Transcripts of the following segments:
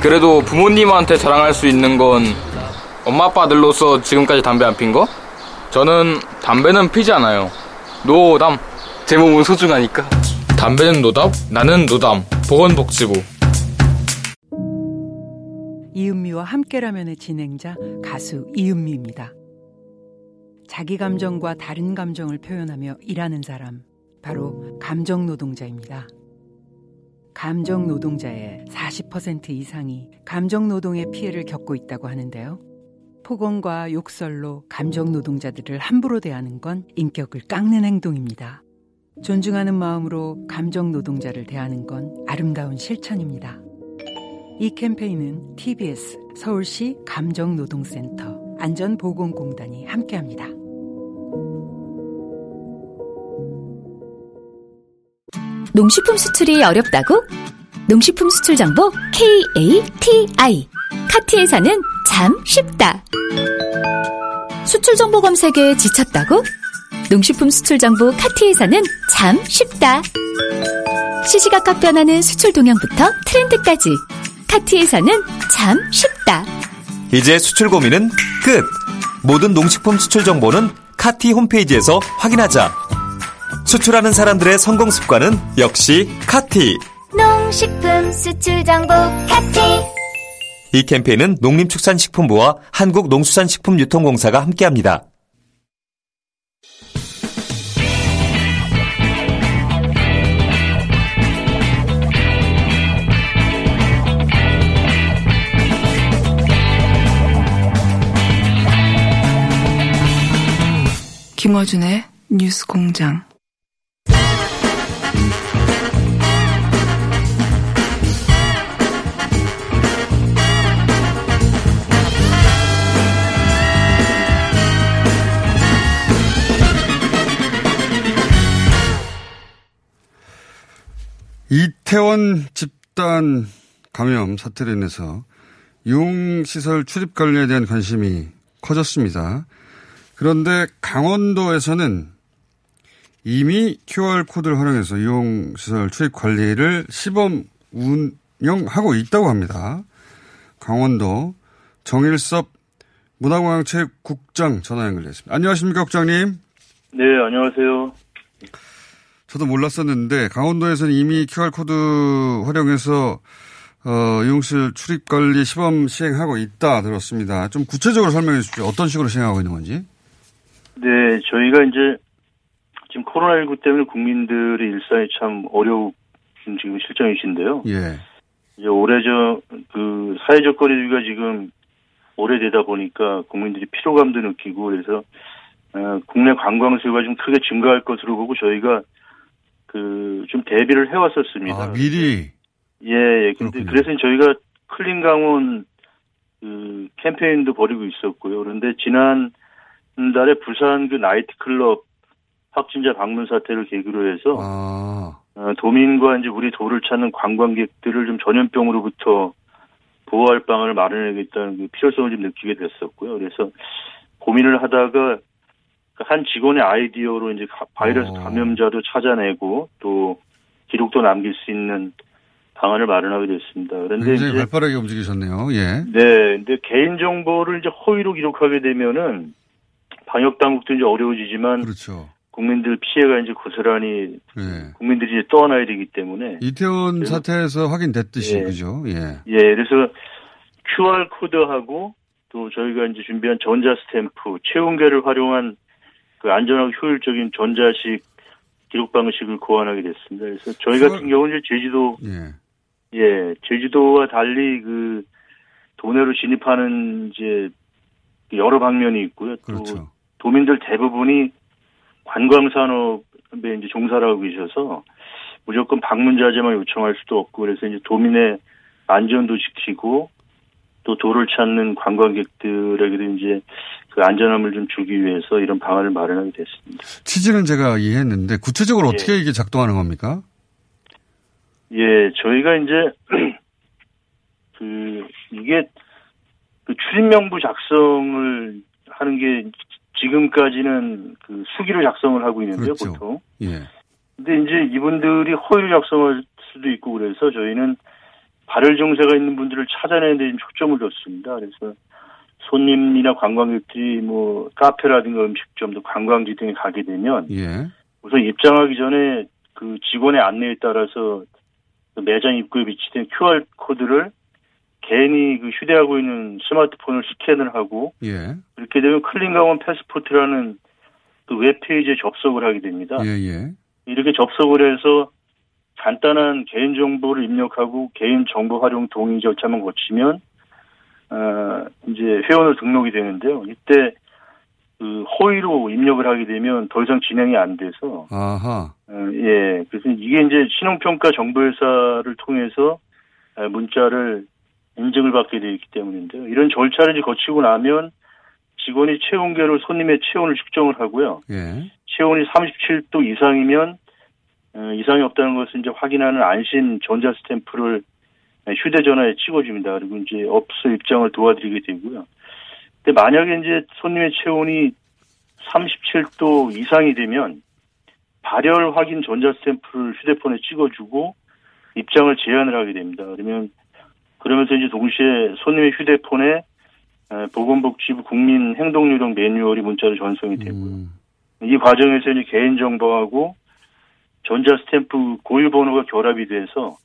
그래도 부모님한테 자랑할 수 있는 건 엄마 아빠들로서 지금까지 담배 안 핀 거? 저는 담배는 피지 않아요. 노담. 제 몸은 소중하니까. 담배는 노답, 나는 노담. 보건복지부. 이은미와 함께라면의 진행자 가수 이은미입니다. 자기 감정과 다른 감정을 표현하며 일하는 사람, 바로 감정 노동자입니다. 감정 노동자의 40% 이상이 감정 노동의 피해를 겪고 있다고 하는데요. 폭언과 욕설로 감정 노동자들을 함부로 대하는 건 인격을 깎는 행동입니다. 존중하는 마음으로 감정 노동자를 대하는 건 아름다운 실천입니다. 이 캠페인은 TBS 서울시 감정노동센터 안전보건공단이 함께합니다. 농식품 수출이 어렵다고? 농식품 수출 정보 KATI 카티에서는 참 쉽다. 수출 정보 검색에 지쳤다고? 농식품 수출 정보 카티에서는 참 쉽다. 시시각각 변하는 수출 동향부터 트렌드까지 카티에서는 참 쉽다. 이제 수출 고민은 끝. 모든 농식품 수출 정보는 카티 홈페이지에서 확인하자. 수출하는 사람들의 성공 습관은 역시 카티. 농식품 수출 정보 카티 이 캠페인은 농림축산식품부와 한국농수산식품유통공사가 함께합니다. 김어준의 뉴스 공장. 이태원 집단 감염 사태로 인해서 유흥시설 출입 관리에 대한 관심이 커졌습니다. 그런데 강원도에서는 이미 QR코드를 활용해서 유흥시설 출입 관리를 시범 운영하고 있다고 합니다. 강원도 정일섭 문화공항체육국장 전화 연결됐습니다. 안녕하십니까, 국장님? 네, 안녕하세요. 저도 몰랐었는데 강원도에서는 이미 QR코드 활용해서 어, 유흥실 출입 관리 시범 시행하고 있다 들었습니다. 좀 구체적으로 설명해 주십시오. 어떤 식으로 시행하고 있는 건지. 네, 저희가 이제 지금 코로나19 때문에 국민들의 일상이 참 어려운 지금 실정이신데요. 예. 이제 올해 저, 그, 사회적 거리두기가 지금 오래되다 보니까 국민들이 피로감도 느끼고 그래서, 어, 국내 관광 수요가 좀 크게 증가할 것으로 보고 저희가 그, 좀 대비를 해왔었습니다. 아, 미리. 예, 예. 근데 그렇군요. 그래서 저희가 클린 강원 그 캠페인도 벌이고 있었고요. 그런데 지난 달에 부산 그 나이트클럽 확진자 방문 사태를 계기로 해서 아, 어, 도민과 이제 우리 도를 찾는 관광객들을 좀 전염병으로부터 보호할 방안을 마련해야겠다는 그 필요성을 좀 느끼게 됐었고요. 그래서 고민을 하다가 그 한 직원의 아이디어로 이제 가- 바이러스 어. 감염자도 찾아내고 또 기록도 남길 수 있는 방안을 마련하게 됐습니다. 그런데 굉장히 이제 발빠르게 움직이셨네요. 예. 네, 근데 개인 정보를 이제 허위로 기록하게 되면은 방역 당국도 이제 어려워지지만 그렇죠. 국민들 피해가 이제 고스란히 예. 국민들이 이제 떠안아야 되기 때문에 이태원 그래서- 사태에서 확인됐듯이 예. 그죠? 예. 예, 그래서 QR 코드하고 또 저희가 이제 준비한 전자 스탬프, 체온계를 활용한 그 안전하고 효율적인 전자식 기록 방식을 고안하게 됐습니다. 그래서 저희 같은 경우는 이제 제주도 예. 예, 제주도와 달리 그 도내로 진입하는 이제 여러 방면이 있고요. 또 그렇죠. 도민들 대부분이 관광 산업에 이제 종사를 하고 계셔서 무조건 방문 자제만 요청할 수도 없고 그래서 이제 도민의 안전도 지키고 또또 도를 찾는 관광객들에게도 이제 그 안전함을 좀 주기 위해서 이런 방안을 마련하게 됐습니다. 취지는 제가 이해했는데 구체적으로 예. 어떻게 이게 작동하는 겁니까? 예, 저희가 이제 그 이게 그 출입명부 작성을 하는 게 지금까지는 그 수기로 작성을 하고 있는데요, 그렇죠. 보통. 예. 근데 이제 이분들이 허위로 작성할 수도 있고 그래서 저희는 발열 증세가 있는 분들을 찾아내는 데 좀 초점을 뒀습니다. 그래서 손님이나 관광객들이 뭐 카페라든가 음식점도 관광지 등에 가게 되면 예. 우선 입장하기 전에 그 직원의 안내에 따라서 그 매장 입구에 비치된 QR 코드를 개인이 그 휴대하고 있는 스마트폰을 스캔을 하고 예. 이렇게 되면 클린강원 패스포트라는 그 웹페이지에 접속을 하게 됩니다. 예, 예. 이렇게 접속을 해서 간단한 개인 정보를 입력하고 개인 정보 활용 동의 절차만 거치면 어 이제 회원으로 등록이 되는데요. 이때 그 허위로 입력을 하게 되면 더 이상 진행이 안 돼서 아하. 어, 예 그래서 이게 이제 신용평가 정보회사를 통해서 에, 문자를 인증을 받게 되어 있기 때문인데요. 이런 절차를 이제 거치고 나면 직원이 체온계로 손님의 체온을 측정을 하고요. 예. 체온이 37도 이상이면 어, 이상이 없다는 것을 이제 확인하는 안심 전자 스탬프를 휴대전화에 찍어줍니다. 그리고 이제 업소 입장을 도와드리게 되고요. 근데 만약에 이제 손님의 체온이 37도 이상이 되면 발열 확인 전자 스탬프를 휴대폰에 찍어주고 입장을 제한을 하게 됩니다. 그러면 그러면서 이제 동시에 손님의 휴대폰에 에, 보건복지부 국민 행동요령 매뉴얼이 문자로 전송이 되고요. 음. 이 과정에서 이제 개인정보하고 전자 스탬프 고유 번호가 결합이 돼서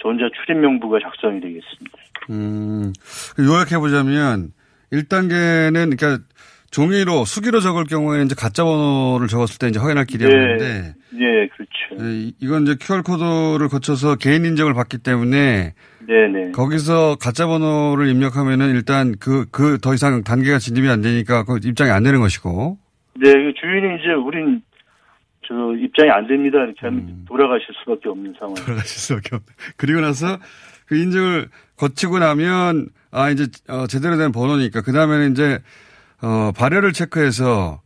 전자 출입 명부가 작성이 되겠습니다. 음. 요약해 보자면 1단계는 그러니까 종이로 수기로 적을 경우에 이제 가짜 번호를 적었을 때 이제 확인할 길이 네. 없는데 예, 그렇죠. 예, 이- 이건 이제 QR 코드를 거쳐서 개인 인증을 받기 때문에 네 네. 거기서 가짜 번호를 입력하면은 일단 그 그 더 이상 단계가 진입이 안 되니까 그 입장이 안 되는 것이고 네, 그 주인이 이제 우린 저 입장이 안 됩니다. 이렇게 하면 음. 돌아가실 수밖에 없는 상황. 돌아가실 수밖에 없네. 그리고 나서 그 인증을 거치고 나면 아 이제 어, 제대로 된 번호니까 그 다음에는 이제 어, 발열을 체크해서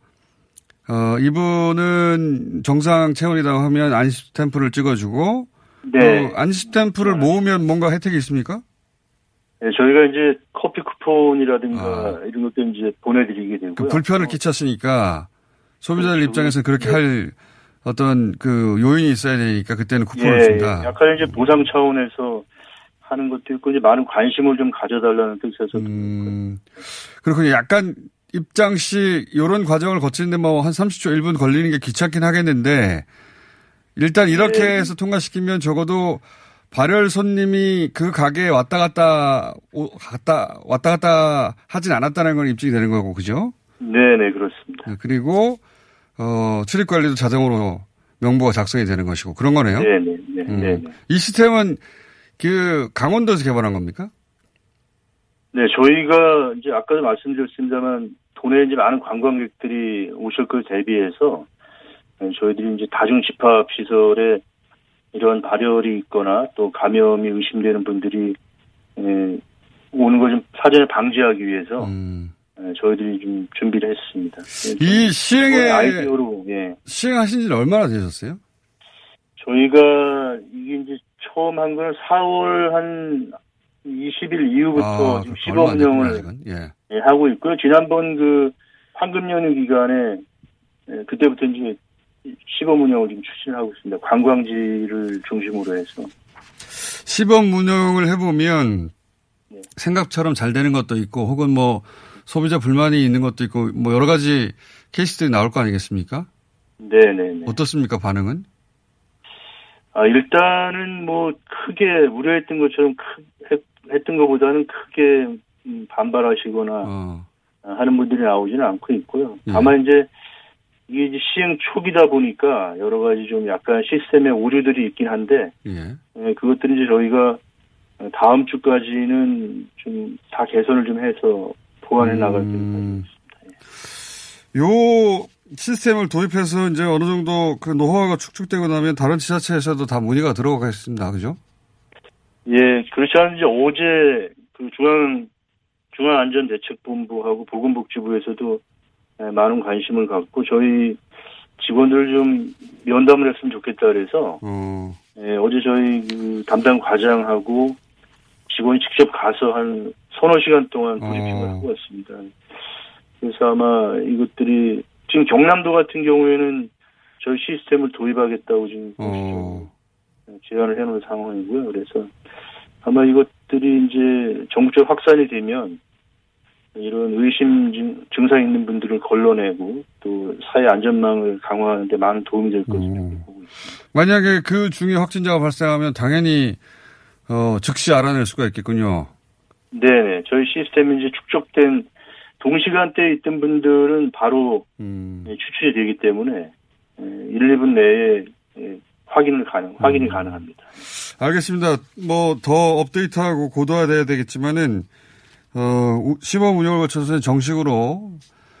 어, 이분은 정상 체온이라고 하면 안심 스탬프를 찍어주고 네. 그 안심 스탬프를 모으면 뭔가 혜택이 있습니까? 네, 저희가 이제 커피 쿠폰이라든가 아. 이런 것도 이제 보내드리게 되고요. 그 불편을 끼쳤으니까 소비자들 그렇죠. 입장에서는 그렇게 할 어떤 그 요인이 있어야 되니까 그때는 예, 쿠폰을 준다. 예, 약간 이제 보상 차원에서 하는 것도 있고 이제 많은 관심을 좀 가져달라는 뜻에서 음, 그렇군요. 약간 입장 시 이런 과정을 거치는데 뭐 한 30초 1분 걸리는 게 귀찮긴 하겠는데 일단 이렇게 네. 해서 통과시키면 적어도 발열 손님이 그 가게에 왔다 갔다 오- 갔다 왔다 갔다 하진 않았다는 건 입증이 되는 거고 그죠? 네네 그렇습니다. 네, 그리고 어, 출입 관리도 자동으로 명부가 작성이 되는 것이고 그런 거네요. 네 네 네, 음. 네. 이 시스템은 그 강원도에서 개발한 겁니까? 네, 저희가 이제 아까도 말씀드렸습니다만 도내에 이제 많은 관광객들이 오실 걸 대비해서 네, 저희들이 이제 다중 집합 시설에 이러한 발열이 있거나 또 감염이 의심되는 분들이 에, 오는 걸 좀 사전에 방지하기 위해서 음. 에, 저희들이 좀 준비를 했습니다. 네, 이좀 시행에 아이디어로 예. 시행하신 지는 얼마나 되셨어요? 저희가 이게 이제 처음 한 거는 4월 한 20일 이후부터 얼마 시범 운영을. 예. 예, 하고 있고요. 지난번 그 황금 연휴 기간에 예, 그때부터 이제 시범 운영을 지금 추진하고 있습니다. 관광지를 중심으로 해서. 시범 운영을 해보면 네. 생각처럼 잘 되는 것도 있고 혹은 뭐 소비자 불만이 있는 것도 있고 뭐 여러 가지 케이스들이 나올 거 아니겠습니까? 네네네. 어떻습니까 반응은? 아, 일단은 뭐 크게 우려했던 것처럼 크, 했, 했던 것보다는 크게 음, 반발하시거나 어. 하는 분들이 나오지는 않고 있고요. 예. 다만 이제 이게 이제 시행 초기다 보니까 여러 가지 좀 약간 시스템에 오류들이 있긴 한데 예. 예, 그것들은 이제 저희가 다음 주까지는 좀 다 개선을 좀 해서 보완해 나갈 음. 생각입니다. 요 시스템을 도입해서 이제 어느 정도 그 노하우가 축적되고 나면 다른 지자체에서도 다 문의가 들어가겠습니다. 그죠? 예, 그렇지 않은 이제 어제 그 중앙 중앙안전대책본부하고 보건복지부에서도 에, 많은 관심을 갖고 저희 직원들 좀 면담을 했으면 좋겠다 그래서 어, 예, 어제 저희 그 담당 과장하고 직원이 직접 가서 한 서너 시간 동안 브리핑을 어. 하고 왔습니다. 그래서 아마 이것들이 지금 경남도 같은 경우에는 저희 시스템을 도입하겠다고 지금 어, 제안을 해놓은 상황이고요. 그래서 아마 이것들이 이제 전국적 확산이 되면 이런 의심 증- 증상 있는 분들을 걸러내고 또 사회 안전망을 강화하는데 많은 도움이 될 것으로 음. 보고 있습니다. 만약에 그 중에 확진자가 발생하면 당연히 어, 즉시 알아낼 수가 있겠군요. 네네. 저희 시스템이 이제 축적된 동시간대에 있던 분들은 바로 음, 예, 추출이 되기 때문에 1, 2분 내에 예, 확인을 가능, 확인이 음. 가능합니다. 알겠습니다. 뭐 더 업데이트하고 고도화돼야 되겠지만은 어, 우- 시범 운영을 거쳐서 정식으로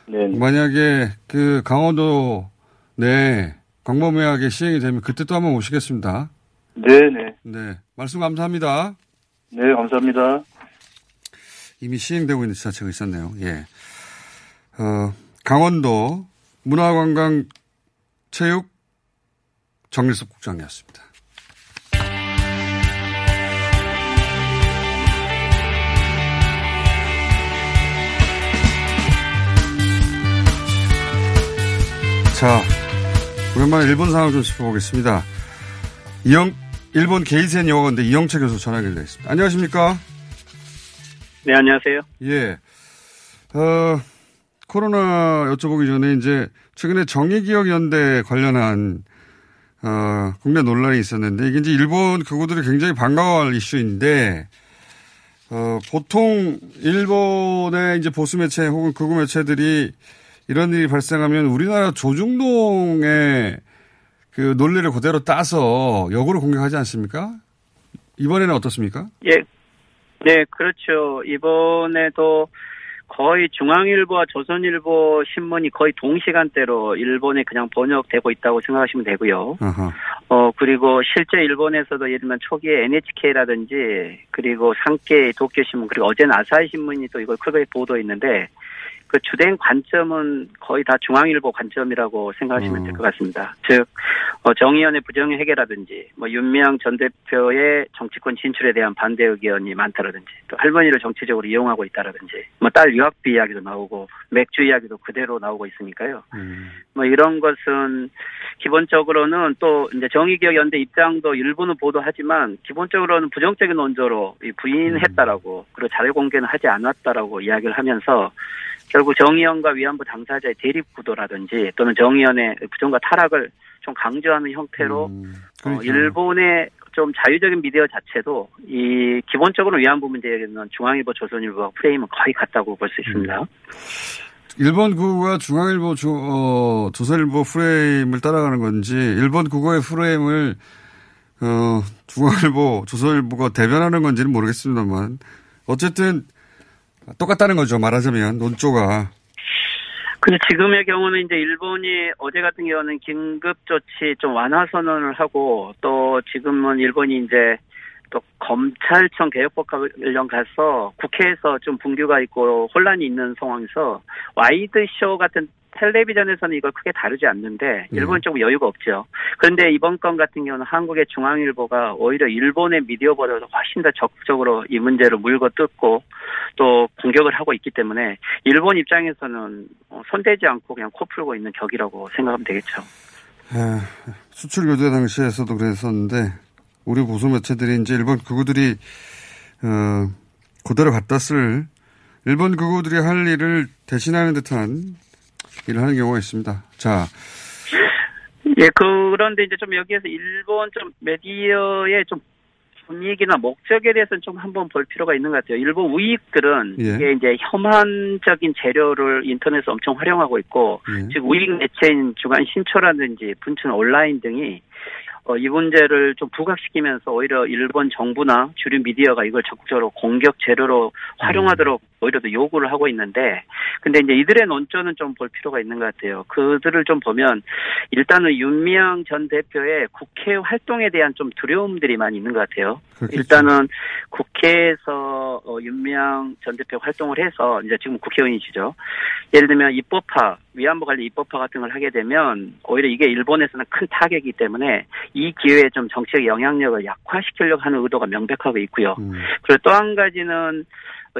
네. 만약에 그 강원도 내 광범위하게 시행이 되면 그때 또 한번 오시겠습니다. 네네. 네. 말씀 감사합니다. 네, 감사합니다. 이미 시행되고 있는 지자체가 있었네요. 예. 어, 강원도 문화관광 체육 정일섭 국장이었습니다. 자, 오랜만에 일본 상황 좀 짚어보겠습니다. 이영, 일본 게이센 영어관대 이영채 교수 전화 연결되어 있습니다. 안녕하십니까? 네, 안녕하세요. 예. 어, 코로나 여쭤보기 전에 이제 최근에 정의기억연대 관련한 어, 국내 논란이 있었는데 이게 이제 일본 그구들이 굉장히 반가워할 이슈인데 어, 보통 일본의 이제 보수 매체 혹은 극우 매체들이 이런 일이 발생하면 우리나라 조중동의 그 논리를 그대로 따서 역으로 공격하지 않습니까? 이번에는 어떻습니까? 예, 네, 그렇죠. 이번에도 거의 중앙일보와 조선일보 신문이 거의 동시간대로 일본에 그냥 번역되고 있다고 생각하시면 되고요. 아하. 어, 그리고 실제 일본에서도 예를 들면 초기에 NHK라든지 그리고 상케 도쿄 신문 그리고 어제는 아사히 신문이 또 이걸 크게 보도했는데 그 주된 관점은 거의 다 중앙일보 관점이라고 생각하시면 음. 될것 같습니다. 즉, 어, 정의연의 부정 해결이라든지, 뭐, 윤미향 전 대표의 정치권 진출에 대한 반대 의견이 많다라든지, 또 할머니를 정치적으로 이용하고 있다라든지, 뭐, 딸 유학비 이야기도 나오고, 맥주 이야기도 그대로 나오고 있으니까요. 음. 뭐, 이런 것은 기본적으로는 또 이제 정의기억연대 입장도 일부는 보도하지만, 기본적으로는 부정적인 논조로 이 부인했다라고, 그리고 자료 공개는 하지 않았다라고 이야기를 하면서, 결국 정의연과 위안부 당사자의 대립 구도라든지 또는 정의연의 부정과 타락을 좀 강조하는 형태로 음, 어. 일본의 좀 자유적인 미디어 자체도 이 기본적으로 위안부 문제에는 중앙일보, 조선일보와 프레임은 거의 같다고 볼 수 있습니다. 음. 일본 국어가 중앙일보, 조, 어, 조선일보 프레임을 따라가는 건지, 일본 국어의 프레임을, 어, 중앙일보, 조선일보가 대변하는 건지는 모르겠습니다만, 어쨌든, 똑같다는 거죠, 말하자면, 논조가. 근데 지금의 경우는 이제 일본이 어제 같은 경우는 긴급 조치 좀 완화 선언을 하고 또 지금은 일본이 이제 또 검찰청 개혁법 관련 가서 국회에서 좀 분규가 있고 혼란이 있는 상황에서 와이드 쇼 같은 텔레비전에서는 이걸 크게 다루지 않는데 일본은 좀 여유가 없죠. 그런데 이번 건 같은 경우는 한국의 중앙일보가 오히려 일본의 미디어보다 훨씬 더 적극적으로 이 문제를 물고 뜯고 또 공격을 하고 있기 때문에 일본 입장에서는 어, 손대지 않고 그냥 코 풀고 있는 격이라고 생각하면 되겠죠. 에, 수출 교제 당시에서도 그랬었는데, 우리 보수 매체들이 이제 일본 극우들이, 어, 그대로 갖다 쓸, 일본 극우들이 할 일을 대신하는 듯한 일을 하는 경우가 있습니다. 자, 예, 그런데 이제 좀 여기에서 일본 좀 메디어의 좀 분위기나 목적에 대해서는 좀 한번 볼 필요가 있는 것 같아요. 일본 우익들은 예. 이게 이제 혐한적인 재료를 인터넷에 엄청 활용하고 있고, 예. 즉 우익 매체인 주간 신초라든지 분춘 온라인 등이 어, 이 문제를 좀 부각시키면서 오히려 일본 정부나 주류 미디어가 이걸 적극적으로 공격 재료로 활용하도록 오히려 더 요구를 하고 있는데 근데 이제 이들의 논조는 좀 볼 필요가 있는 것 같아요. 그들을 좀 보면 일단은 윤미향 전 대표의 국회 활동에 대한 좀 두려움들이 많이 있는 것 같아요. 그렇겠죠. 일단은 국회에서 어, 윤미향 전 대표 활동을 해서 이제 지금 국회의원이시죠. 예를 들면 입법화, 위안부 관련 입법화 같은 걸 하게 되면 오히려 이게 일본에서는 큰 타격이기 때문에 이 기회에 좀 정치적 영향력을 약화시키려고 하는 의도가 명백하고 있고요. 음. 그리고 또 한 가지는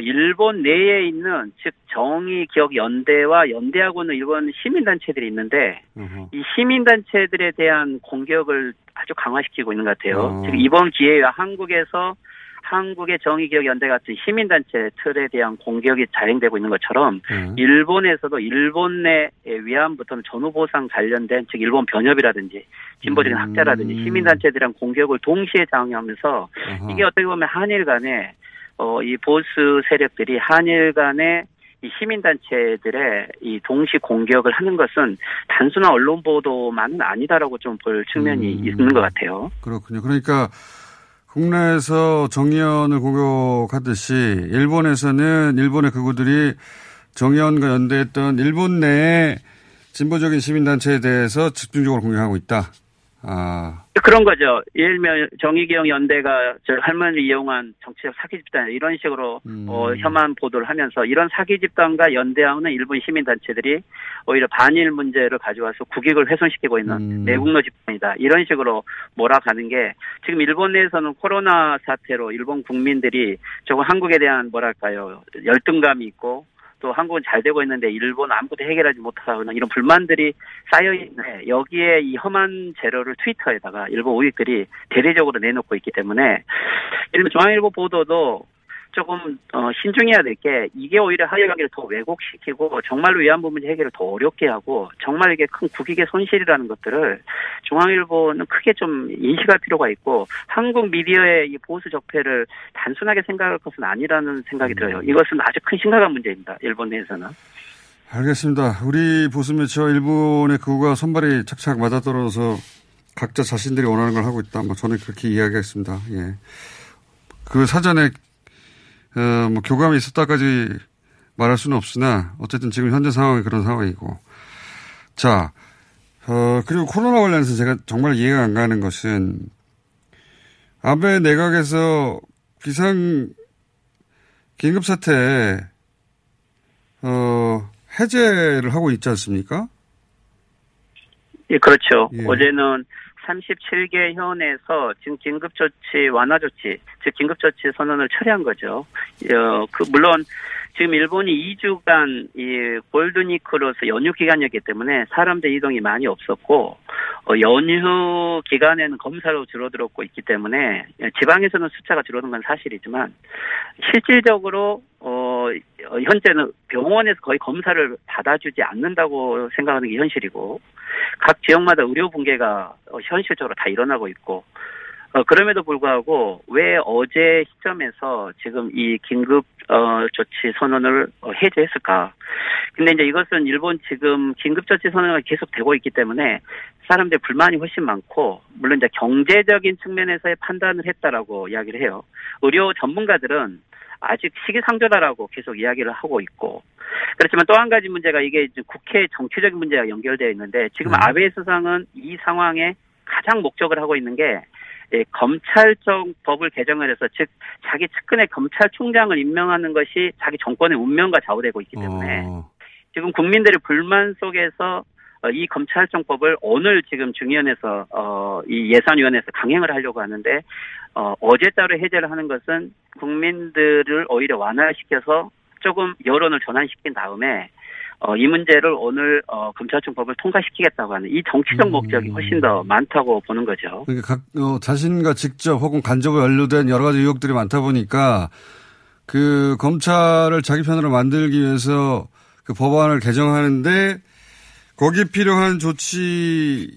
일본 내에 있는 즉 정의 기억 연대와 연대하고는 일본 시민단체들이 있는데 어허. 이 시민단체들에 대한 공격을 아주 강화시키고 있는 것 같아요. 어. 즉 이번 기회에 한국에서 한국의 정의기억연대 같은 시민단체 틀에 대한 공격이 자행되고 있는 것처럼 네. 일본에서도 일본 내 위안부터는 전후보상 관련된 즉 일본 변협이라든지 진보적인 음. 학자라든지 시민단체들이랑 공격을 동시에 장악하면서 어허. 이게 어떻게 보면 한일 간에 어, 이 보수 세력들이 한일 간에 이 시민단체들의 이 동시 공격을 하는 것은 단순한 언론 보도만은 아니다라고 좀 볼 측면이 음. 있는 것 같아요. 그렇군요. 그러니까 국내에서 정의연을 공격하듯이 일본에서는 일본의 극우들이 정의연과 연대했던 일본 내의 진보적인 시민단체에 대해서 집중적으로 공격하고 있다. 아, 그런 거죠. 예를 들면 정의기억 연대가 저 할머니를 이용한 정치적 사기 집단 이런 식으로 음. 어, 혐한 보도를 하면서 이런 사기 집단과 연대하는 일본 시민단체들이 오히려 반일 문제를 가져와서 국익을 훼손시키고 있는 음. 내국노 집단이다. 이런 식으로 몰아가는 게 지금 일본 내에서는 코로나 사태로 일본 국민들이 조금 한국에 대한 뭐랄까요 열등감이 있고 또 한국은 잘 되고 있는데 일본 은 아무것도 해결하지 못하거나 이런 불만들이 쌓여 있네. 여기에 이 험한 재료를 트위터에다가 일본 우익들이 대대적으로 내놓고 있기 때문에 일본 중앙일보 보도도 조금 어, 신중해야 될 게 이게 오히려 한일 관계를 더 왜곡시키고 정말로 위안부 문제 해결을 더 어렵게 하고 정말 이게 큰 국익의 손실이라는 것들을 중앙일보는 크게 좀 인식할 필요가 있고 한국 미디어의 이 보수 적폐를 단순하게 생각할 것은 아니라는 생각이 들어요. 이것은 아주 큰 심각한 문제입니다. 일본 내에서는. 알겠습니다. 우리 보수 매체와 일본의 극우가 손발이 착착 맞아떨어져서 각자 자신들이 원하는 걸 하고 있다. 뭐 저는 그렇게 이야기했습니다. 예. 그 사전에 어, 뭐 교감이 있었다까지 말할 수는 없으나 어쨌든 지금 현재 상황이 그런 상황이고 자 어, 그리고 코로나 관련해서 제가 정말 이해가 안 가는 것은 아베 내각에서 비상 긴급 사태 어, 해제를 하고 있지 않습니까? 예, 그렇죠. 예. 어제는 37개 현에서 지금 긴급조치 완화 조치, 즉 긴급조치 선언을 철회한 거죠. 어, 그 물론 지금 일본이 2주간 이 골드니크로서 연휴 기간이었기 때문에 사람들 이동이 많이 없었고 어, 연휴 기간에는 검사로 줄어들었고 있기 때문에 지방에서는 숫자가 줄어든 건 사실이지만 실질적으로 어, 어, 현재는 병원에서 거의 검사를 받아주지 않는다고 생각하는 게 현실이고 각 지역마다 의료 붕괴가 어, 현실적으로 다 일어나고 있고 어, 그럼에도 불구하고 왜 어제 시점에서 지금 이 긴급 어, 조치 선언을 어, 해제했을까? 근데 이제 이것은 일본 지금 긴급 조치 선언이 계속 되고 있기 때문에 사람들 불만이 훨씬 많고 물론 이제 경제적인 측면에서의 판단을 했다라고 이야기를 해요. 의료 전문가들은 아직 시기상조다라고 계속 이야기를 하고 있고 그렇지만 또 한 가지 문제가 이게 이제 국회 정치적인 문제와 연결되어 있는데 지금 네. 아베 수상은 이 상황에 가장 목적을 하고 있는 게 예, 검찰청 법을 개정을 해서 즉 자기 측근의 검찰총장을 임명하는 것이 자기 정권의 운명과 좌우되고 있기 때문에 어, 지금 국민들의 불만 속에서 어, 이 검찰청법을 오늘 지금 중의원에서 어, 이 예산위원회에서 강행을 하려고 하는데 어, 어제자로 해제를 하는 것은 국민들을 오히려 완화시켜서 조금 여론을 전환시킨 다음에 어, 이 문제를 오늘 어, 검찰청법을 통과시키겠다고 하는 이 정치적 음. 목적이 훨씬 더 많다고 보는 거죠. 그러니까 각, 어, 자신과 직접 혹은 간접으로 연루된 여러 가지 의혹들이 많다 보니까 그 검찰을 자기 편으로 만들기 위해서 그 법안을 개정하는데 거기에 필요한 조치라는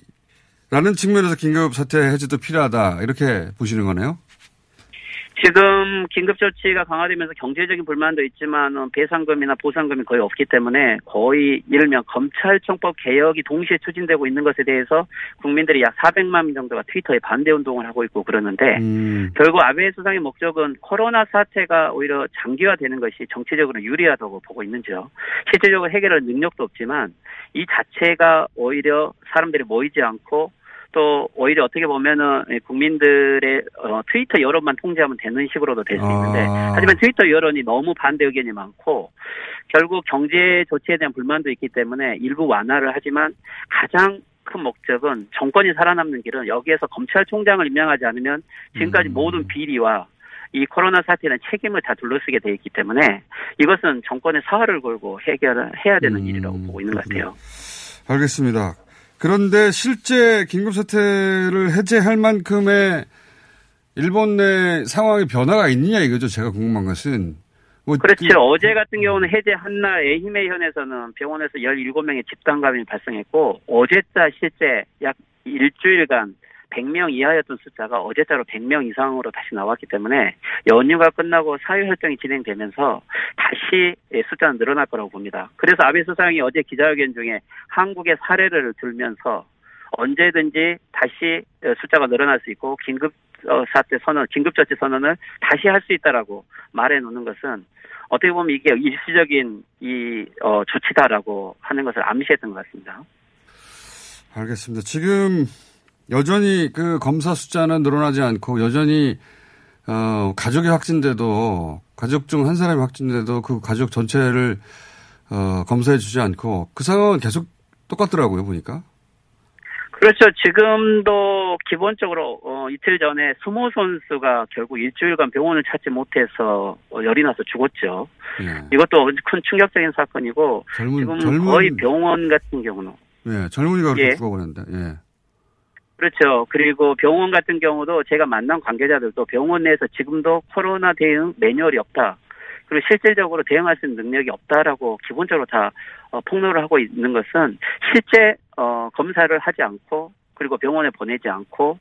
측면에서 긴급 사태 해제도 필요하다 이렇게 보시는 거네요. 지금 긴급 조치가 강화되면서 경제적인 불만도 있지만 어, 배상금이나 보상금이 거의 없기 때문에 거의 예를 들면 검찰청법 개혁이 동시에 추진되고 있는 것에 대해서 국민들이 약 400만 명 정도가 트위터에 반대 운동을 하고 있고 그러는데 음. 결국 아베 수상의 목적은 코로나 사태가 오히려 장기화되는 것이 정치적으로 유리하다고 보고 있는지요. 실질적으로 해결할 능력도 없지만 이 자체가 오히려 사람들이 모이지 않고 또 오히려 어떻게 보면은 국민들의 어, 트위터 여론만 통제하면 되는 식으로도 될 수 있는데 아. 하지만 트위터 여론이 너무 반대 의견이 많고 결국 경제 조치에 대한 불만도 있기 때문에 일부 완화를 하지만 가장 큰 목적은 정권이 살아남는 길은 여기에서 검찰총장을 임명하지 않으면 지금까지 음. 모든 비리와 이 코로나 사태는 책임을 다 둘러쓰게 돼 있기 때문에 이것은 정권의 사활을 걸고 해결을 해야 되는 음, 일이라고 보고 있는 것 같아요. 알겠습니다. 그런데 실제 긴급사태를 해제할 만큼의 일본 내 상황의 변화가 있느냐 이거죠. 제가 궁금한 것은. 뭐 그렇죠. 그- 어제 같은 경우는 해제 한 날 에히메현에서는 병원에서 17명의 집단 감염이 발생했고 어제자 실제 약 일주일간 100명 이하였던 숫자가 어제자로 100명 이상으로 다시 나왔기 때문에 연휴가 끝나고 사회 활동이 진행되면서 다시 숫자는 늘어날 거라고 봅니다. 그래서 아베 수상이 어제 기자회견 중에 한국의 사례를 들면서 언제든지 다시 숫자가 늘어날 수 있고 긴급 어, 사태 선언, 긴급조치 선언을 다시 할 수 있다라고 말해 놓는 것은 어떻게 보면 이게 일시적인 이 어, 조치다라고 하는 것을 암시했던 것 같습니다. 알겠습니다. 지금 여전히 그 검사 숫자는 늘어나지 않고 여전히 어, 가족이 확진돼도 가족 중 한 사람이 확진돼도 그 가족 전체를 어, 검사해 주지 않고 그 상황은 계속 똑같더라고요 보니까. 그렇죠. 지금도 기본적으로 어, 이틀 전에 스모 선수가 결국 일주일간 병원을 찾지 못해서 어, 열이 나서 죽었죠. 예. 이것도 큰 충격적인 사건이고 젊은 지금 젊은 거의 병원 같은 경우는 예, 젊은이가 그렇게 예. 죽어버렸는데. 예. 그렇죠. 그리고 병원 같은 경우도 제가 만난 관계자들도 병원 내에서 지금도 코로나 대응 매뉴얼이 없다. 그리고 실질적으로 대응할 수 있는 능력이 없다라고 기본적으로 다 어, 폭로를 하고 있는 것은 실제 어, 검사를 하지 않고 그리고 병원에 보내지 않고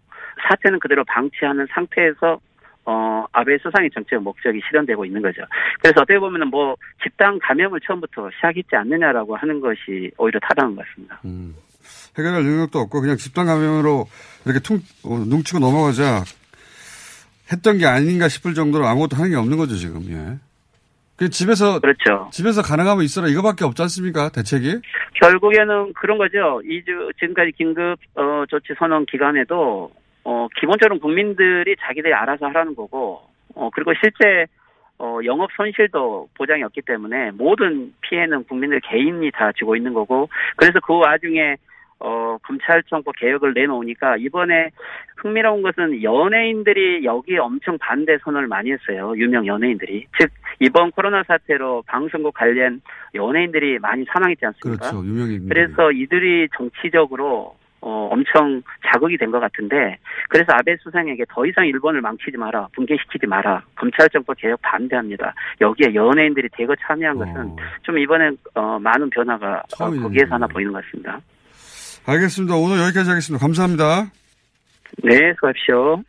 사태는 그대로 방치하는 상태에서 어, 아베 수상의 정책 목적이 실현되고 있는 거죠. 그래서 어떻게 보면은 뭐 집단 감염을 처음부터 시작했지 않느냐라고 하는 것이 오히려 타당한 것 같습니다. 음. 해결할 능력도 없고 그냥 집단 감염으로 이렇게 퉁 어, 눈치고 넘어가자 했던 게 아닌가 싶을 정도로 아무것도 하는 게 없는 거죠 지금. 예. 그 집에서 그렇죠. 집에서 가능하면 있어라 이거밖에 없지 않습니까 대책이? 결국에는 그런 거죠. 이주 지금까지 긴급 어, 조치 선언 기간에도 어, 기본적으로 국민들이 자기들이 알아서 하라는 거고 어, 그리고 실제 어, 영업 손실도 보장이 없기 때문에 모든 피해는 국민들 개인이 다 지고 있는 거고 그래서 그 와중에 어, 검찰청법 개혁을 내놓으니까 이번에 흥미로운 것은 연예인들이 여기에 엄청 반대 선언을 많이 했어요. 유명 연예인들이. 즉, 이번 코로나 사태로 방송국 관련 연예인들이 많이 사망했지 않습니까? 그렇죠 유명인. 그래서 이들이 정치적으로 어, 엄청 자극이 된 것 같은데 그래서 아베 수상에게 더 이상 일본을 망치지 마라 붕괴시키지 마라 검찰정법 개혁 반대합니다 여기에 연예인들이 대거 참여한 것은 어. 좀 이번엔 어, 많은 변화가 어. 거기에서 하나 보이는 것 같습니다 알겠습니다. 오늘 여기까지 하겠습니다. 감사합니다. 네 수고하십시오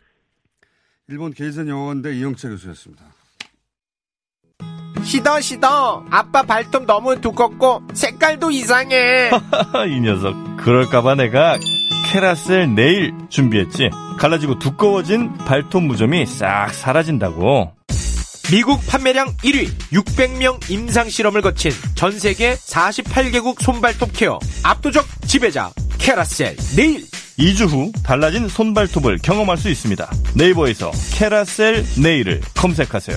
일본 게이센 영어원대 이영채 교수였습니다. 시더 시더 아빠 발톱 너무 두껍고 색깔도 이상해 이 녀석 그럴까봐 내가 캐라셀 네일 준비했지 갈라지고 두꺼워진 발톱 무좀이 싹 사라진다고 미국 판매량 1위 600명 임상 실험을 거친 전 세계 48개국 손발톱 케어 압도적 지배자 캐라셀 네일. 2주 후 달라진 손발톱을 경험할 수 있습니다. 네이버에서 캐라셀 네일을 검색하세요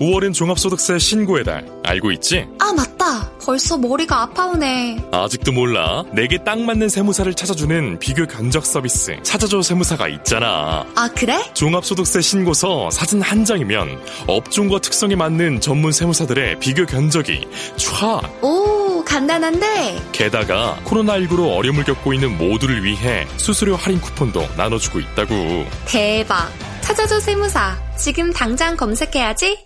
5월은 종합소득세 신고의 달. 알고 있지? 아, 맞다. 벌써 머리가 아파오네. 아직도 몰라. 내게 딱 맞는 세무사를 찾아주는 비교 견적 서비스. 찾아줘 세무사가 있잖아. 아, 그래? 종합소득세 신고서 사진 한 장이면 업종과 특성에 맞는 전문 세무사들의 비교 견적이 촤! 오, 간단한데? 게다가 코로나19로 어려움을 겪고 있는 모두를 위해 수수료 할인 쿠폰도 나눠주고 있다고. 대박. 찾아줘 세무사. 지금 당장 검색해야지.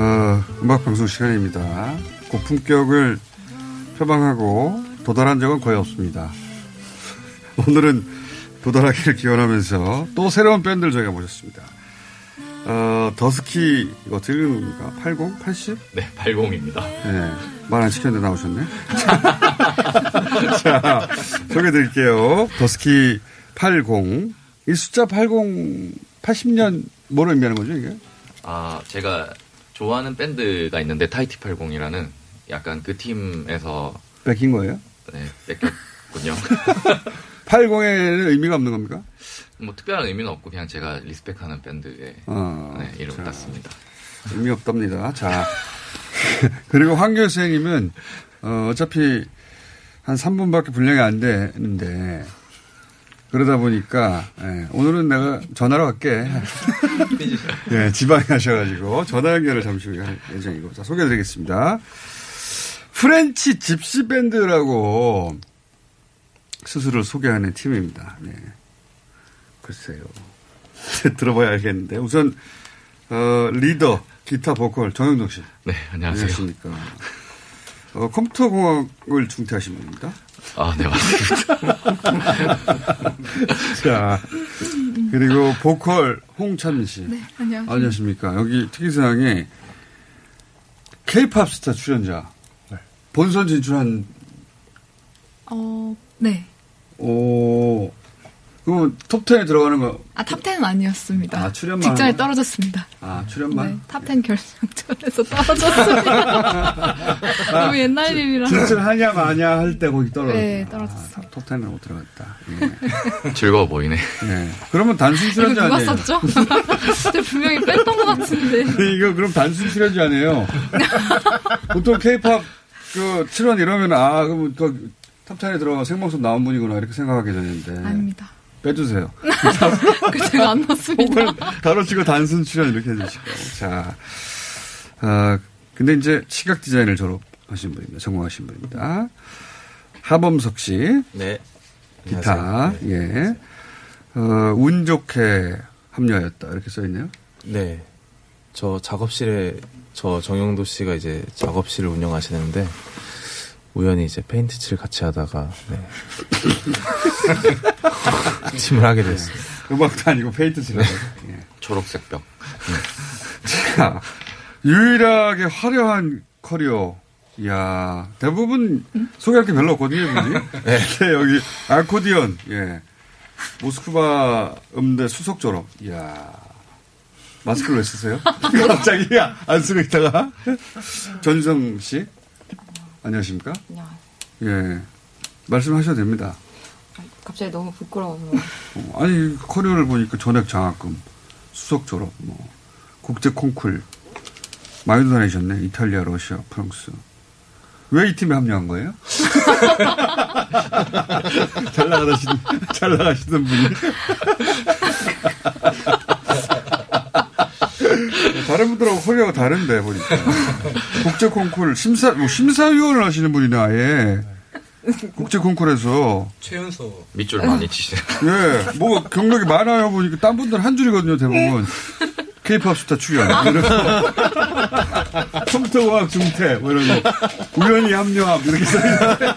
어, 음악 방송 시간입니다. 고품격을 표방하고 도달한 적은 거의 없습니다. 오늘은 도달하기를 기원하면서 또 새로운 밴드를 저희가 모셨습니다. 어, 더스키 어떻게 읽는 겁니까? 80? 80? 네, 80입니다. 네, 말 안 시켰는데 나오셨네. 자, 소개해 드릴게요. 더스키 80. 이 숫자 80, 80년 뭐를 의미하는 거죠, 이게? 아, 제가 좋아하는 밴드가 있는데 타이티 80이라는 약간 그 팀에서 뺏긴 거예요? 네, 뺏겼군요. 80에는 의미가 없는 겁니까? 뭐 특별한 의미는 없고 그냥 제가 리스펙하는 밴드의 어, 네, 이름을 자. 땄습니다. 의미 없답니다. 자. 그리고 황교 선생님은, 어, 어차피 한 3분밖에 분량이 안 되는데, 그러다 보니까, 예, 오늘은 내가 전화로 갈게. 예, 지방에 가셔가지고, 전화 연결을 잠시 후에 할 예정이고. 자, 소개해드리겠습니다. French 집시 밴드라고 스스로 소개하는 팀입니다. 네. 글쎄요. 들어봐야 알겠는데. 우선, 어, 리더, 기타, 보컬, 정영동 씨. 네, 안녕하세요. 안녕하십니까. 어, 컴퓨터 공학을 중퇴하신 분입니다. 아, 네, 맞습니다. 자, 그리고 보컬 홍찬 씨. 네, 안녕하세요. 안녕하십니까. 여기 특이사항에 케이팝 스타 출연자. 본선 진출한, 어, 네. 오, 그럼 톱10에 들어가는 거, 아, 탑10은 아니었습니다. 아, 출연만 직전에? 떨어졌습니다. 아, 출연만? 네, 탑10 결승전에서 떨어졌습니다. 너무 옛날 일이라. 진출하냐 마냐 할 때 거기 떨어졌다. 네, 떨어졌어요. 아, 톱10에 못 들어갔다. 예. 즐거워 보이네. 네. 그러면 단순 이거 출연자 누가 아니에요? 썼죠? 근데 분명히 뺐던 것 같은데. 이거 그럼 단순 출연자 아니에요? 보통 케이팝 그 출연 이러면 아 그럼 그 탑10에 들어가 생방송 나온 분이구나 이렇게 생각하게 되는데 아닙니다. 빼주세요. 그 제가 안 넣었습니다. 혹은 가로치고 단순 출연 이렇게 해주시고 자, 아 근데 이제 시각 디자인을 졸업하신 분입니다. 전공하신 분입니다. 하범석 씨. 네. 기타 예. 어, 운 좋게 합류하였다 이렇게 써 있네요. 네. 저 작업실에 저 정영도 씨가 이제 작업실을 운영하시는데 우연히 이제 페인트 칠 같이 하다가 네. 팀을 하게 됐습니다. 음악도 아니고 페인트 칠하다. 예. 초록색 벽. 자, 유일하게 화려한 커리어. 이야, 대부분 소개할 게 별로 없거든요, 분이. 네. 여기, 아코디언, 예. 모스크바 음대 수석 졸업. 이야. 마스크를 왜 쓰세요? 갑자기 안 쓰고 있다가. 전유성 씨. 안녕하십니까? 예. 말씀하셔도 됩니다. 갑자기 너무 부끄러워서. 어, 아니, 커리어를 보니까 전액 장학금, 수석 졸업, 뭐, 국제 콩쿨, 많이 다니셨네. 이탈리아, 러시아, 프랑스. 왜 이 팀에 합류한 거예요? 잘 나가시는, 잘 나가시던 분이. 다른 분들하고 커리어가 다른데, 보니까. 국제 콩쿨, 심사, 뭐 심사위원을 하시는 분이네, 아예. 국제 콩쿨에서. 최연소. 밑줄 많이 치시네요. 예, 뭐 경력이 많아요 보니까 딴 분들 한 줄이거든요 대부분. 케이팝 스타 출연. 컴퓨터공학 중퇴, 뭐 이런 거. 우연히 합류함, 이렇게 써있는데.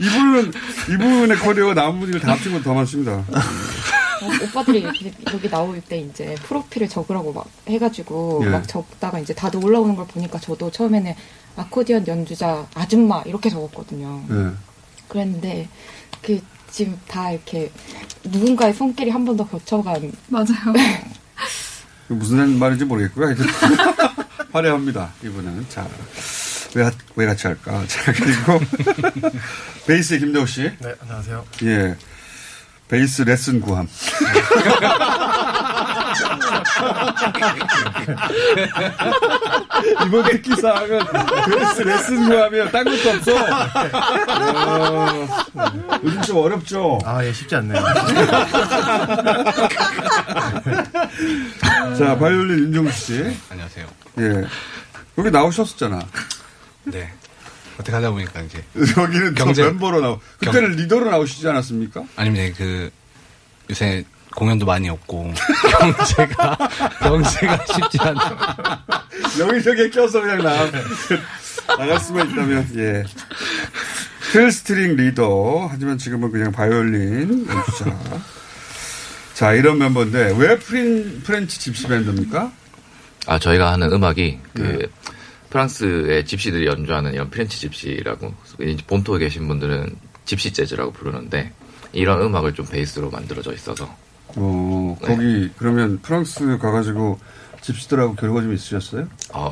이분은, 이분의 커리어가 남은 분들 다 합친 건 더 많습니다. 어, 오빠들이 이렇게 여기 나올 때 이제 프로필을 적으라고 막 해가지고 예. 막 적다가 이제 다들 올라오는 걸 보니까 저도 처음에는 아코디언 연주자 아줌마 이렇게 적었거든요. 예. 그랬는데 그 지금 다 이렇게 누군가의 손길이 한 번 더 거쳐간 맞아요. 무슨 말인지 모르겠고요. 화려합니다. 이분은. 자, 왜, 하- 왜 같이 할까? 자, 그리고 베이스의 김대호 씨. 네, 안녕하세요. 예. 베이스 레슨 구함. 이번 특기사항은 베이스 레슨 구함이에요. 딴 것도 없어. 어, 요즘 좀 어렵죠? 아, 예, 쉽지 않네요. 자, 바이올린 윤종수 씨. 안녕하세요. 예. 여기 나오셨었잖아. 네. 어떻게 하다 보니까 이제 여기는 저 경제- 멤버로 나오. 그때는 리더로 나오시지 않았습니까? 아니면 그 요새 공연도 많이 없고 경제가 경제가 쉽지 않아. 여기저기 껴서 그냥 나 나갈 수만 있다면 예. 필스트링 리더 하지만 지금은 그냥 바이올린 연주자. 자 이런 멤버인데 왜 프린, French 집시 밴드입니까? 아 저희가 하는 음악이 그 네. 프랑스의 집시들이 연주하는 이런 French 집시라고 본토에 계신 분들은 집시 재즈라고 부르는데 이런 음악을 좀 베이스로 만들어져 있어서 어 거기 그러면 프랑스 가가지고 집시들하고 결과 좀 있으셨어요? 어,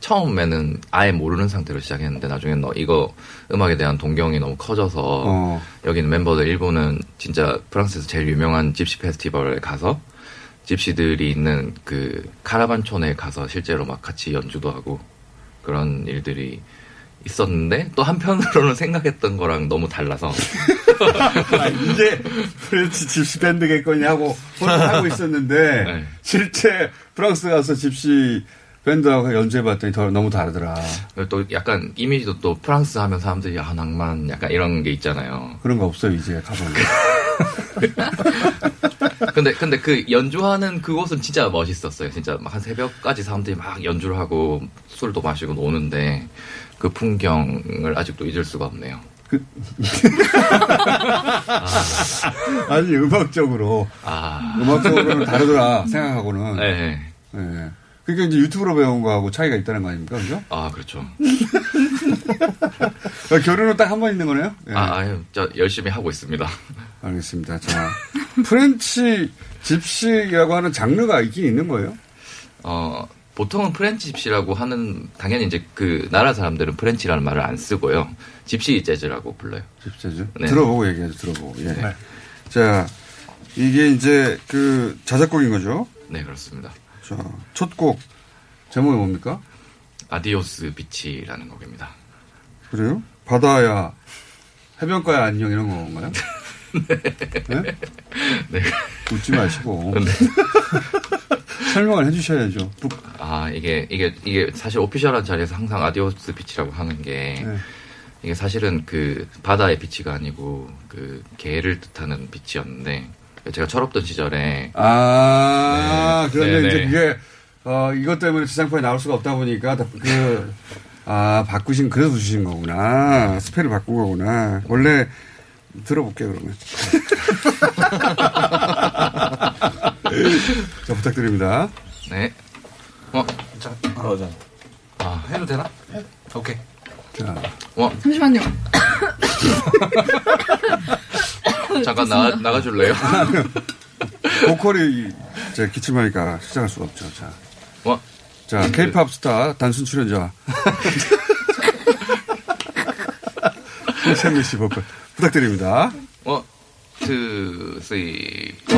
처음에는 아예 모르는 상태로 시작했는데 나중에 너 이거 음악에 대한 동경이 너무 커져서 어. 여기 있는 멤버들 일부는 진짜 프랑스에서 제일 유명한 집시 페스티벌에 가서 집시들이 있는 그 카라반촌에 가서 실제로 막 같이 연주도 하고 그런 일들이 있었는데 또 한편으로는 생각했던 거랑 너무 달라서 아, 이게 French 집시 밴드겠거니 하고 있었는데 네. 실제 프랑스 가서 집시 밴드하고 연주해봤더니 더 너무 다르더라. 또 약간 이미지도 또 프랑스 하면 사람들이 아 낭만 약간 이런 게 있잖아요. 그런 거 없어요 이제 가보면. 근데 근데 그 연주하는 그곳은 진짜 멋있었어요. 진짜 막 한 새벽까지 사람들이 막 연주를 하고 술도 마시고 노는데 그 풍경을 아직도 잊을 수가 없네요. 아니 음악적으로 아. 음악적으로는 다르더라 생각하고는. 네. 네. 그게 이제 유튜브로 배운 거하고 차이가 있다는 거 아닙니까, 그죠? 아 그렇죠. 어, 결혼은 딱 한 번 있는 거네요. 예. 아, 아유, 저 열심히 하고 있습니다. 알겠습니다. 자, 프렌치 집시라고 하는 장르가 있긴 있는 거예요? 어, 보통은 French 집시라고 하는, 당연히 이제 그 나라 사람들은 French라는 말을 안 쓰고요. 집시 재즈라고 불러요. 집시 재즈? 네. 들어보고 얘기하죠, 들어보고. 예. 네. 자, 이게 이제 그 자작곡인 거죠? 네, 그렇습니다. 자, 첫 곡, 제목이 뭡니까? Adios Bitch라는 곡입니다. 그래요? 바다야, 해변가야 안녕 이런 건가요? 네? 네. 웃지 마시고. 네. 설명을 해주셔야죠. 아, 이게, 이게, 이게 사실 official한 자리에서 항상 Adios Bitch라고 하는 게, 네. 이게 사실은 그 바다의 beach가 아니고 그 개를 뜻하는 bitch였는데, 제가 철없던 시절에, 아, 네. 그런데 네, 이제 네. 그게, 어, 이것 때문에 지상파에 나올 수가 없다 보니까, 다- 그, 아, 바꾸신, 그래서 주신 거구나. 스펠을 바꾼 거구나. 원래, 들어볼게요, 그러면. 자, 부탁드립니다. 네. 어? 자, 어, 자. 아, 해도 되나? 오케이. 자. 어? 잠시만요. 잠깐 나가, 나가줄래요? 보컬이 이제 기침하니까 시작할 수가 없죠. 자. 자, 네. 케이팝 스타 단순 출연자. 홍상민 씨 보컬 부탁드립니다. 어, two, three, four.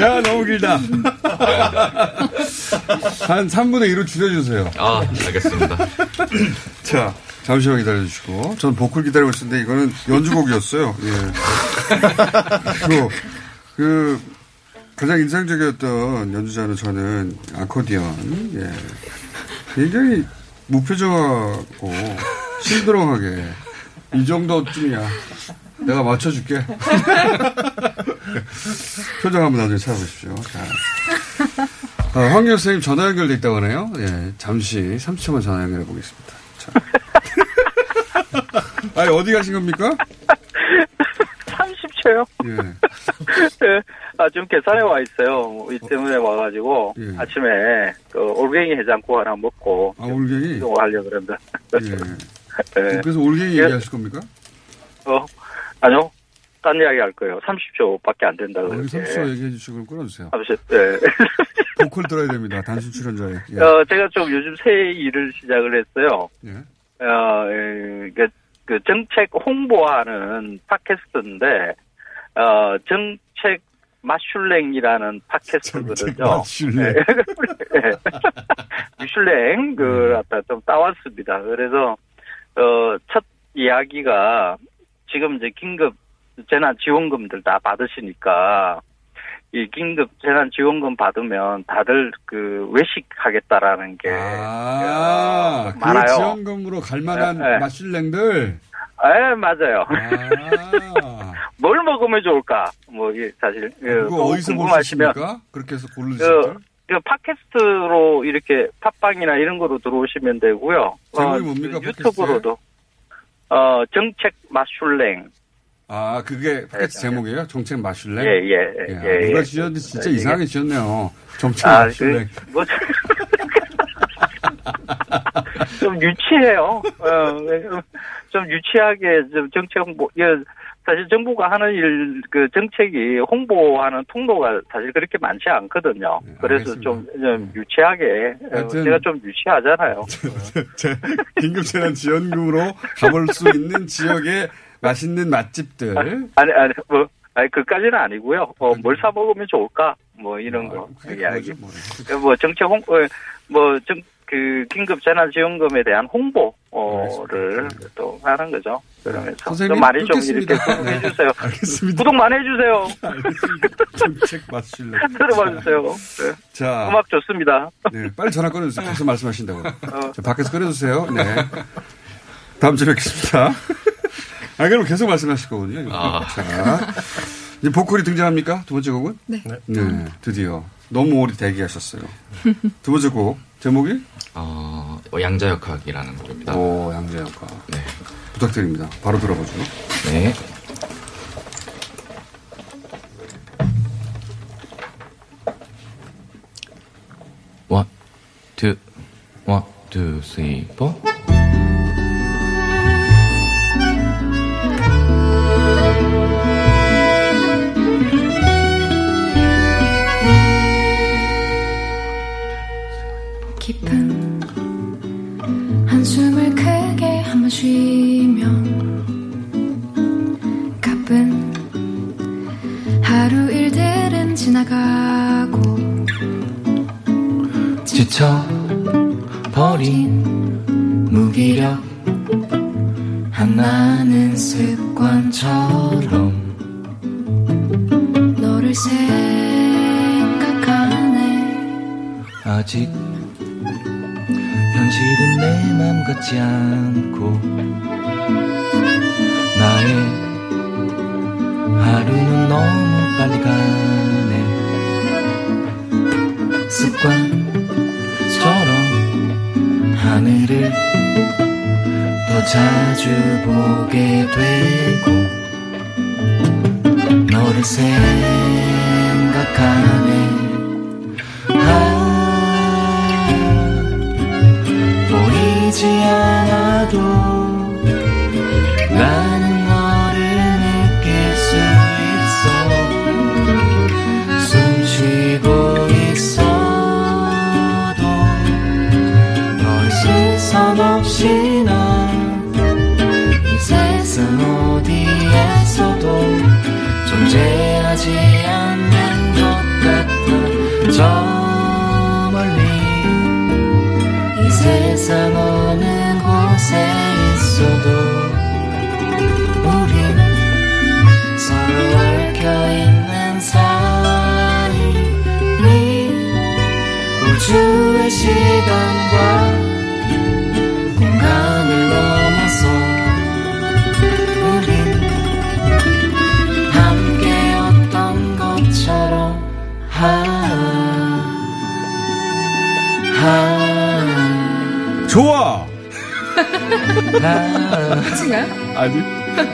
야, 너무 길다. 한 3분의 1로 줄여주세요. 아, 알겠습니다. 자, 잠시만 기다려주시고. 전 보컬 기다리고 있었는데, 이거는 연주곡이었어요. 예. 그리고, 그, 가장 인상적이었던 연주자는 저는 아코디언. 예. 굉장히 무표정하고, 심드렁하게. 이 정도쯤이야. 내가 맞춰줄게. 표정 한번 나중에 찾아보십시오. 자. 어, 황 교수님 전화 연결돼 있다고 하네요. 예, 잠시 30초만 전화 연결해 보겠습니다. 자. 아니, 어디 가신 겁니까? 30초요? 예. 네. 아, 지금 계산에 와 있어요. 이 때문에 와가지고, 예. 아침에, 그, 올갱이 해장국 하나 먹고, 아, 올갱이? 이동을 하려고 그럽니다. 예. 네. 그래서 올갱이 예. 얘기하실 겁니까? 어, 아니요. 딴 이야기 할 거예요. 30초밖에 안 된다. 아, 우리 그렇게. 30초 얘기해 주시고 끊어주세요. 30, 네. 보컬 들어야 됩니다. 단순 출연자에. 예. 어, 제가 좀 요즘 새 일을 시작을 했어요. 예. 어, 에, 그, 그 정책 홍보하는 팟캐스트인데, 어, 정책 마슐랭이라는 팟캐스트거든요. 마슐랭. 네. 미슐랭, 그, 갖다 좀 따왔습니다. 그래서, 어, 첫 이야기가 지금 이제 긴급 재난 지원금들 다 받으시니까, 이 긴급 재난 지원금 받으면 다들 그 외식하겠다라는 게 아, 그 많아요. 지원금으로 갈 만한 예, 예. 마슐랭들. 예, 맞아요. 아. 뭘 먹으면 좋을까? 뭐, 사실, 예, 그거 어디서 궁금하시면? 그렇게 해서 고르셨을 그, 그 팟캐스트로 이렇게 팟빵이나 이런 거로 들어오시면 되고요. 제목이 어, 뭡니까, 그 유튜브로도. 어, 정책 마슐랭. 아, 그게 팟캐스트 제목이에요? 정책 마슐랭? 예, 예, 야, 예, 누가 예. 지었는데 진짜 예, 이상하게 지었네요. 정책 아, 마슐랭. 그, 뭐, 좀 유치해요. 어, 좀 유치하게 좀 정책 홍보, 예, 사실 정부가 하는 일, 그 정책이 홍보하는 통로가 사실 그렇게 많지 않거든요. 그래서 좀, 좀 유치하게, 어, 네, 하여튼- 제가 좀 유치하잖아요. 제 긴급재난 지원금으로 가볼 수 있는 지역의 맛있는 맛집들. 아니, 아니, 뭐, 아니, 그까지는 아니고요. 어, 뭘사 먹으면 좋을까? 뭐, 이런 거. 이야기. 뭐, 정책 홍, 어, 뭐, 정, 그, 긴급 재난지원금에 대한 홍보를 또 하는 거죠. 그러면서. 선생님, 좀 많이 좀 끊겠습니다. 이렇게 구독해 네. 주세요. 알겠습니다. 구독 많이 해주세요. 정책 마슐랭. 들어봐 주세요. 네. 자. 음악 좋습니다. 네, 빨리 전화 끊어주세요. 계속 말씀하신다고. 자, 밖에서 끊어주세요. 네. 다음 주에 뵙겠습니다. 아, 그럼 계속 말씀하실 거군요. 이거. 아. 자. 이제 보컬이 등장합니까? 두 번째 곡은? 네. 네, 드디어. 너무 오래 대기하셨어요. 두 번째 곡, 제목이? 어, 양자역학이라는 곡입니다. 오, 양자역학. 네. 부탁드립니다. 바로 들어보죠. 네. 원, 투, 원, 투, 쓰리, 포. 지나가고 지쳐 버린 무기력 하나는 습관처럼 너를 생각하네. 아직 현실은 내 맘 같지 않고 나의 하루는 너무 빨리 가 하늘을 더 자주 보게 되고 너를 생각하네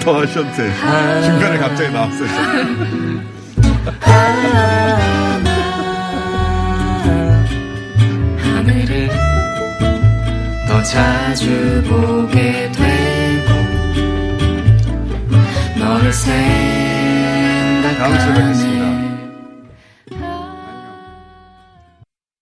더 하셔도 돼. 중간에 갑자기 나왔어요. 하늘을 더 자주 보게 되고 너를 다음 주에 뵙겠습니다.